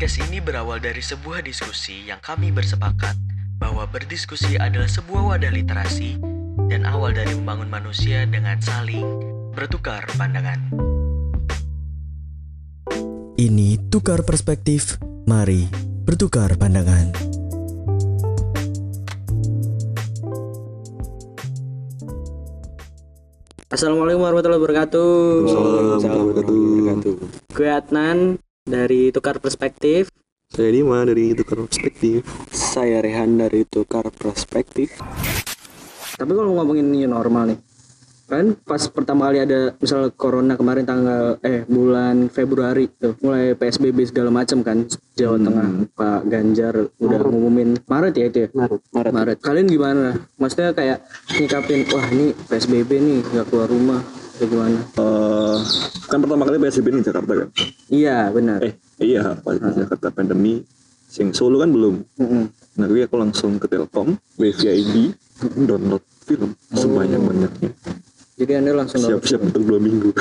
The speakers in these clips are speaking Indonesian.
Podcast ini berawal dari sebuah diskusi yang kami bersepakat bahwa berdiskusi adalah sebuah wadah literasi dan awal dari membangun manusia dengan saling bertukar pandangan. Ini tukar perspektif. Mari bertukar pandangan. Assalamualaikum warahmatullahi wabarakatuh. Assalamualaikum warahmatullahi wabarakatuh. Gue Adnan dari Tukar Perspektif. Saya Dima dari Tukar Perspektif. Saya Rehan dari Tukar Perspektif. Tapi kalau ngomongin new normal nih, kan pas pertama kali ada misal corona kemarin tanggal eh bulan Februari tuh mulai PSBB segala macam kan Jawa Tengah Pak Ganjar udah ngumumin Maret ya itu ya Maret. Maret. Maret. Kalian gimana? Maksudnya kayak nyikapin wah ini PSBB nih nggak keluar rumah kayak gimana? Eh, kan pertama kali PSBB di Jakarta kan? Iya benar. Eh, iya, pas di Jakarta pandemi. Sing Solo kan belum. Mm-mm. Nah, gue aku langsung ke Telkom, wifi ID, download film sebanyak-banyaknya. Jadi anda langsung Siap-siap untuk dua minggu.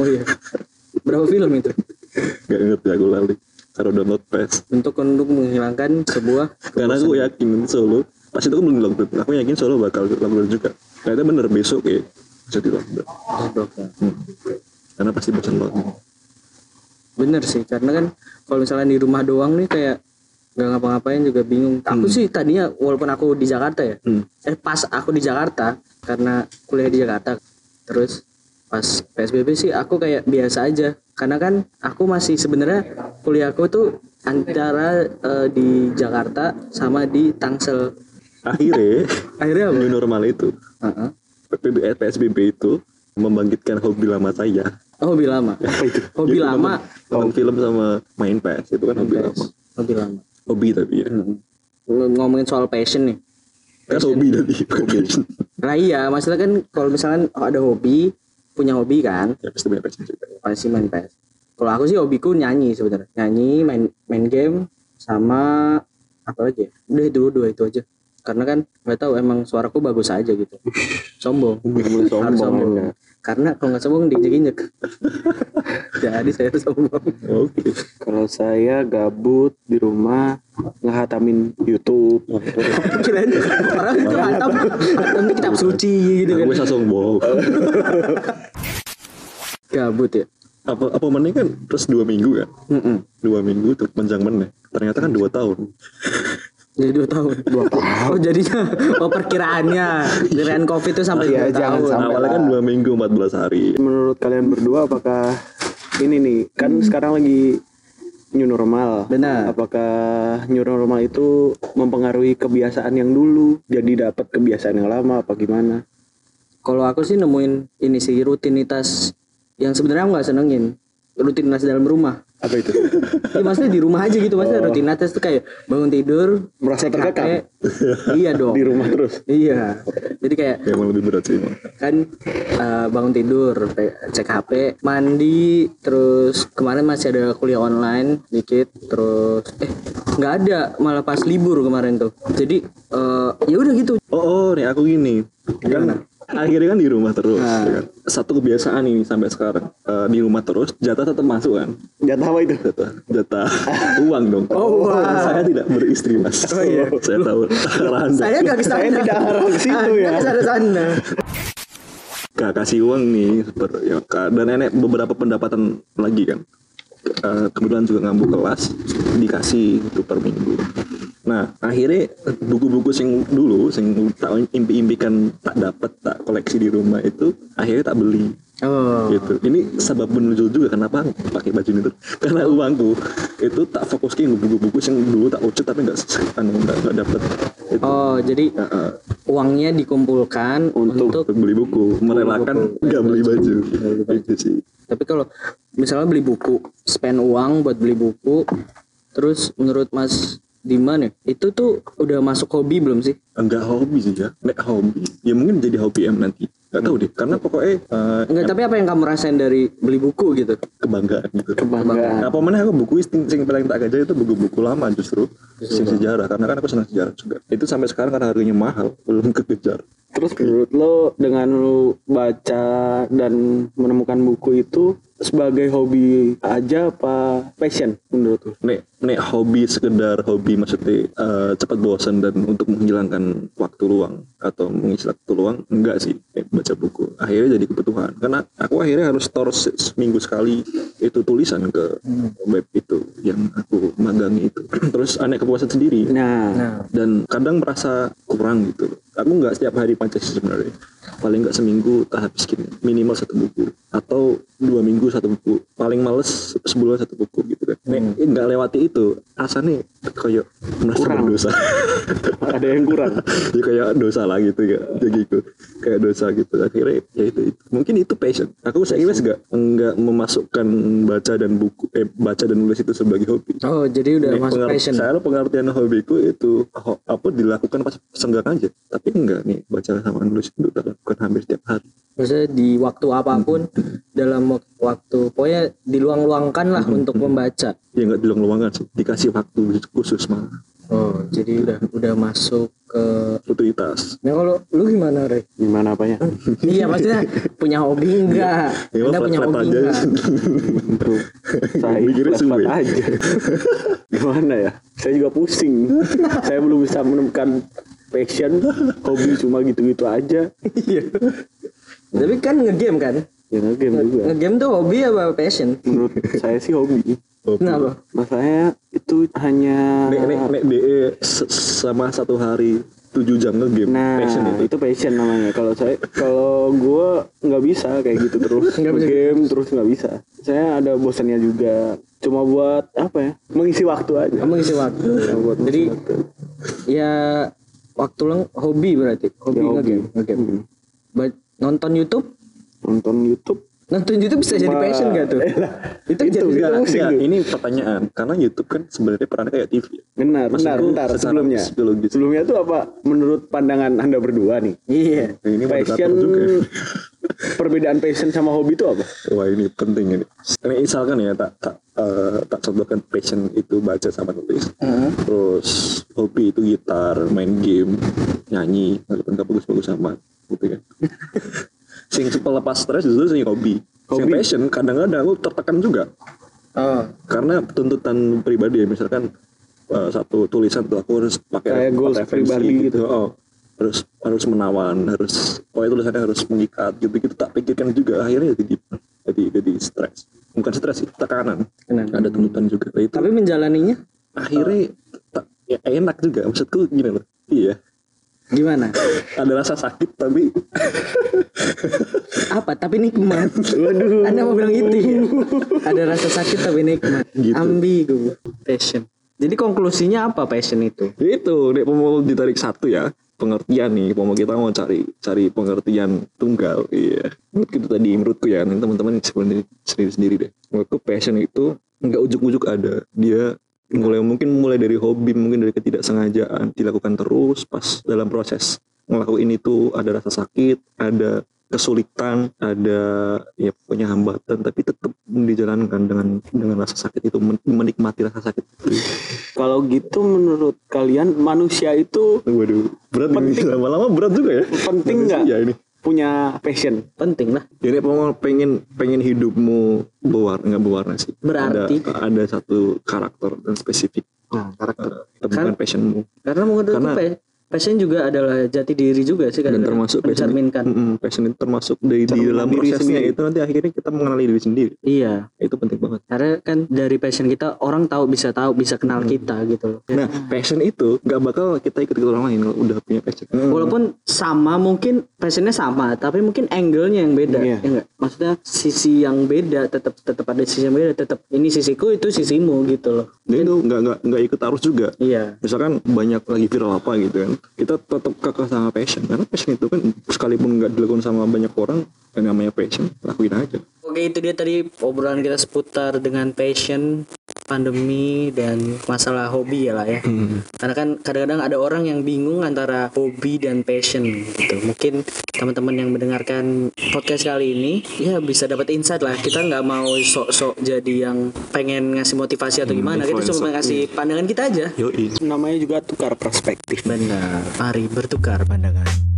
Oh iya. Berapa film itu? Gak ngerti aku lali. Karena download PES. Untuk untuk menghilangkan sebuah Karena aku yakin Solo, pas itu aku belum lockdown. Aku yakin Solo bakal lockdown juga. Ternyata bener besok ya bisa di lockdown. Hmm. Karena pasti bosan banget. Bener sih, karena kan kalau misalnya di rumah doang nih kayak nggak ngapa-ngapain juga bingung. Aku sih tadinya walaupun aku di Jakarta ya, Hmm. eh pas aku di Jakarta karena kuliah di Jakarta, terus pas PSBB sih aku kayak biasa aja, karena kan aku masih sebenarnya kuliahku tuh antara eh, di Jakarta sama di Tangsel. Akhirnya, Akhirnya apa? new normal itu Heeh. PSBB itu membangkitkan hobi lama saya. Oh, hobi lama. Itu? Hobi Jadi lama. Nonton, film sama main PS itu kan hobi lama. Hobi lama. Hobi tapi ya. Ng- Ngomongin soal passion nih. Kan hobi tadi. Nah iya, maksudnya kan kalau misalkan ada hobi, punya hobi kan, ya pasti punya passion juga. pasti main PS. Kalau aku sih hobiku nyanyi sebenarnya. Nyanyi, main main game, sama apa lagi ya? Udah itu dua itu aja. Karena kan nggak tahu emang suaraku bagus aja gitu. Sombong. Harus sombong. sombong. Karena kalau nggak sombong diinjek-injek. Jadi saya sombong. Oke. Kalau saya gabut di rumah ngehatamin YouTube. Kirain orang itu hatam, hatam di kitab suci gitu kan. Gue sasong bohong. Gabut ya. apa apa meneh kan terus dua minggu kan? Mm-mm. Dua minggu tuh panjang meneh. Ternyata kan dua tahun. Jadi dua tahun. Dua tahun. Oh jadinya, oh perkiraannya, perkiraan covid itu sampai Iya, dua jangan tahun. sampai. Awalnya kan dua minggu 14 hari. Menurut kalian berdua apakah ini nih kan sekarang lagi new normal. Benar. Apakah new normal itu mempengaruhi kebiasaan yang dulu jadi dapat kebiasaan yang lama apa gimana? Kalau aku sih nemuin ini sih rutinitas yang sebenarnya aku nggak senengin rutinitas dalam rumah. Apa itu? Ya, maksudnya di rumah aja gitu, maksudnya rutinitas tuh kayak bangun tidur, Merasa terkekang? Iya dong. di rumah terus. Iya. Jadi kayak Yang lebih berat sih emang. kan eh, bangun tidur, cek HP, mandi, terus kemarin masih ada kuliah online dikit, terus eh nggak ada malah pas libur kemarin tuh. Jadi eh, ya udah gitu. Oh, oh nih aku gini. Kan akhirnya kan di rumah terus. Nah. ya kan? Satu kebiasaan ini sampai sekarang. Eh, di rumah terus, jatah tetap masuk kan. Jatah apa itu? Jatah, jatah uang dong. Oh, uang. Saya tidak beristri mas. Oh, iya. Saya tahu arahan Saya nggak ke sana. Saya tidak arah ke situ ya. Ke sana sana. Gak kasih uang nih ya, dan nenek beberapa pendapatan lagi kan Eh, kebetulan juga ngambil kelas dikasih itu per minggu nah akhirnya buku-buku sing dulu sing tak impi-impikan tak dapat tak koleksi di rumah itu akhirnya tak beli. Oh. gitu. Ini sebab menunjuk juga kenapa pakai baju ini tuh? Karena uangku itu tak fokus ke buku-buku yang dulu tak ucap tapi nggak anu nggak nggak dapat itu Oh, jadi Ya, eh, uangnya dikumpulkan untuk, untuk beli buku. merelakan nggak beli baju. Itu sih. Tapi kalau misalnya beli buku, spend uang buat beli buku, terus menurut Mas Diman ya, itu tuh udah masuk hobi belum sih? enggak hobi sih ya nek hobi. Ya mungkin jadi hobi em nanti. Nggak tahu deh. Karena pokoknya eh, Enggak, tapi apa yang kamu rasain dari beli buku gitu? kebanggaan gitu. Kebanggaan. apa mana aku buku sing, sing paling tak gajah itu buku-buku lama justru. Sing sejarah. Karena kan aku senang sejarah juga. Itu sampai sekarang karena harganya mahal belum kekejar. Terus menurut lo dengan lo baca dan menemukan buku itu sebagai hobi aja apa passion menurut lo? nek nek hobi sekedar hobi maksudnya eh, cepat bosan dan untuk menghilangkan waktu luang atau mengisi waktu luang enggak sih nek baca buku. Akhirnya jadi kebutuhan. Karena aku akhirnya harus store seminggu sekali itu tulisan ke web itu yang aku magangi itu. Terus aneh kepuasan sendiri. Nah, Nah, dan kadang merasa kurang gitu. Aku nggak setiap hari baca sih sebenarnya paling nggak seminggu tak habis minimal satu buku. Atau dua minggu satu buku. Paling males sebulan satu buku gitu kan. Nek nggak lewati itu asalnya kayak merasa Kurang. berdosa. Ada yang kurang. ya kayak dosa lah gitu ya. Jadi gitu. Kayak dosa gitu. Akhirnya ya itu, itu. mungkin itu passion. Aku saya kira nggak nggak memasukkan baca dan buku eh baca dan nulis itu sebagai hobi. Oh jadi udah Nih, masuk passion. Saya pengertian hobiku itu apa dilakukan pas senggang aja. Tapi enggak nih baca sama nulis itu dilakukan hampir setiap hari. Maksudnya di waktu apa pun dalam wak- waktu pokoknya diluang-luangkan lah untuk membaca. Ya enggak diluang-luangan sih, dikasih waktu khusus malah Oh, jadi udah udah masuk ke rutinitas. Nah kalau lu gimana, Re? Gimana apanya? iya, maksudnya punya hobi enggak? Ya Anda mah punya flat-flat hobi aja. enggak? Untuk saya Mikirnya suwe. aja. Gimana ya? Saya juga pusing. saya belum bisa menemukan passion, hobi cuma gitu-gitu aja. Iya. Tapi kan ngegame kan? Ya game juga. Ngegame tuh hobi apa passion? Menurut saya sih hobi. Kenapa? Masalahnya itu hanya Nek nek nek DE sama satu hari 7 jam ngegame Nah, passion itu. itu passion namanya. Kalau saya, kalau gue nggak bisa kayak gitu terus Nggak bisa game terus nggak bisa. Saya ada bosannya juga. Cuma buat apa ya? Mengisi waktu aja. Kamu ngisi waktu. Buat Jadi mengisi waktu. ya waktu leng hobi berarti. Hobi Ya, hobi. ngegame. ngegame. Hmm. Ba- Nonton YouTube? nonton YouTube. Nonton YouTube bisa jadi Cuma- passion gak tuh? Eh itu, itu jadi enggak, tuh. ini pertanyaan karena YouTube kan sebenarnya perannya kayak TV. ya. Benar, benar, Maksudku bentar. Sebelumnya, psikologis. sebelumnya tuh apa? Menurut pandangan anda berdua nih, Iya. Ini moderator passion juga. Perbedaan passion sama hobi itu apa? Wah ini penting ini. Ini misalkan ya tak tak eh, tak contohkan passion itu baca sama nulis. Terus hobi itu gitar, main game, nyanyi, walaupun gak bagus-bagus amat, gitu kan. Sing pelepas stres justru sing hobi. Sing Hobi. passion kadang-kadang aku tertekan juga Oh. karena tuntutan pribadi ya misalkan eh, satu tulisan tuh aku harus pakai Kayak goals pribadi gitu. Oh, harus harus menawan, harus oh tulisannya harus mengikat gitu gitu tak pikirkan juga akhirnya jadi jadi jadi stres. Bukan stres sih, tekanan. Tekanan. Ada tuntutan juga. Nah, itu Tapi menjalaninya akhirnya tak, ya, enak juga maksudku gini loh. Iya. gimana? Ada rasa sakit tapi Apa? Tapi nikmat. Waduh. Anda mau bilang itu ya? Ada rasa sakit tapi nikmat. Gitu. Ambigu. Passion. Jadi konklusinya apa passion itu? Itu nek mau ditarik satu ya pengertian nih. Mau kita mau cari cari pengertian tunggal. Iya. Menurut itu tadi menurutku ya. Ini teman-teman sebenarnya sendiri sendiri deh. Menurutku passion itu nggak ujuk-ujuk ada. Dia mulai mungkin mulai dari hobi mungkin dari ketidaksengajaan dilakukan terus pas dalam proses. Ngelakuin itu ada rasa sakit ada kesulitan ada ya punya hambatan tapi tetap dijalankan dengan dengan rasa sakit itu men- menikmati rasa sakit itu Kalau gitu menurut kalian manusia itu Waduh, berat Penting. Lama-lama berat juga ya. penting nggak Ya ini. punya passion? Penting lah. Jadi pengen pengen hidupmu berwarna nggak berwarna sih. Berarti? ada, ada satu karakter dan spesifik Nah, karakter. eh, temukan passionmu Karena menurut Karena- Karena, passion juga adalah jati diri juga sih dan kadang-kadang. termasuk passion, mencerminkan. Mm-mm, passion itu termasuk dari di dalam diri prosesnya sendiri. itu nanti akhirnya kita mengenali diri sendiri. Iya. Itu penting banget. Karena kan dari passion kita orang tahu bisa tahu bisa kenal Hmm. kita gitu loh. Nah, passion itu nggak bakal kita ikut orang lain kalau udah punya passion. Walaupun sama mungkin passionnya sama, tapi mungkin angle-nya yang beda. Iya. Ya enggak? Maksudnya sisi yang beda tetap tetap ada sisi yang beda, tetap ini sisiku itu sisimu gitu loh. Dia itu nggak nggak nggak ikut arus juga. Iya. misalkan banyak lagi viral apa gitu kan kita tetap kekeh sama passion. Karena passion itu kan sekalipun nggak dilakukan sama banyak orang yang namanya passion lakuin aja. Oke itu dia tadi obrolan kita seputar dengan passion, pandemi dan masalah hobi ya lah ya. Karena kan kadang-kadang ada orang yang bingung antara hobi dan passion gitu. Mungkin teman-teman yang mendengarkan podcast kali ini ya bisa dapat insight lah. Kita nggak mau sok-sok jadi yang pengen ngasih motivasi atau gimana. Kita cuma ngasih pandangan kita aja. yoi Namanya juga tukar perspektif. Benar. Mari bertukar pandangan.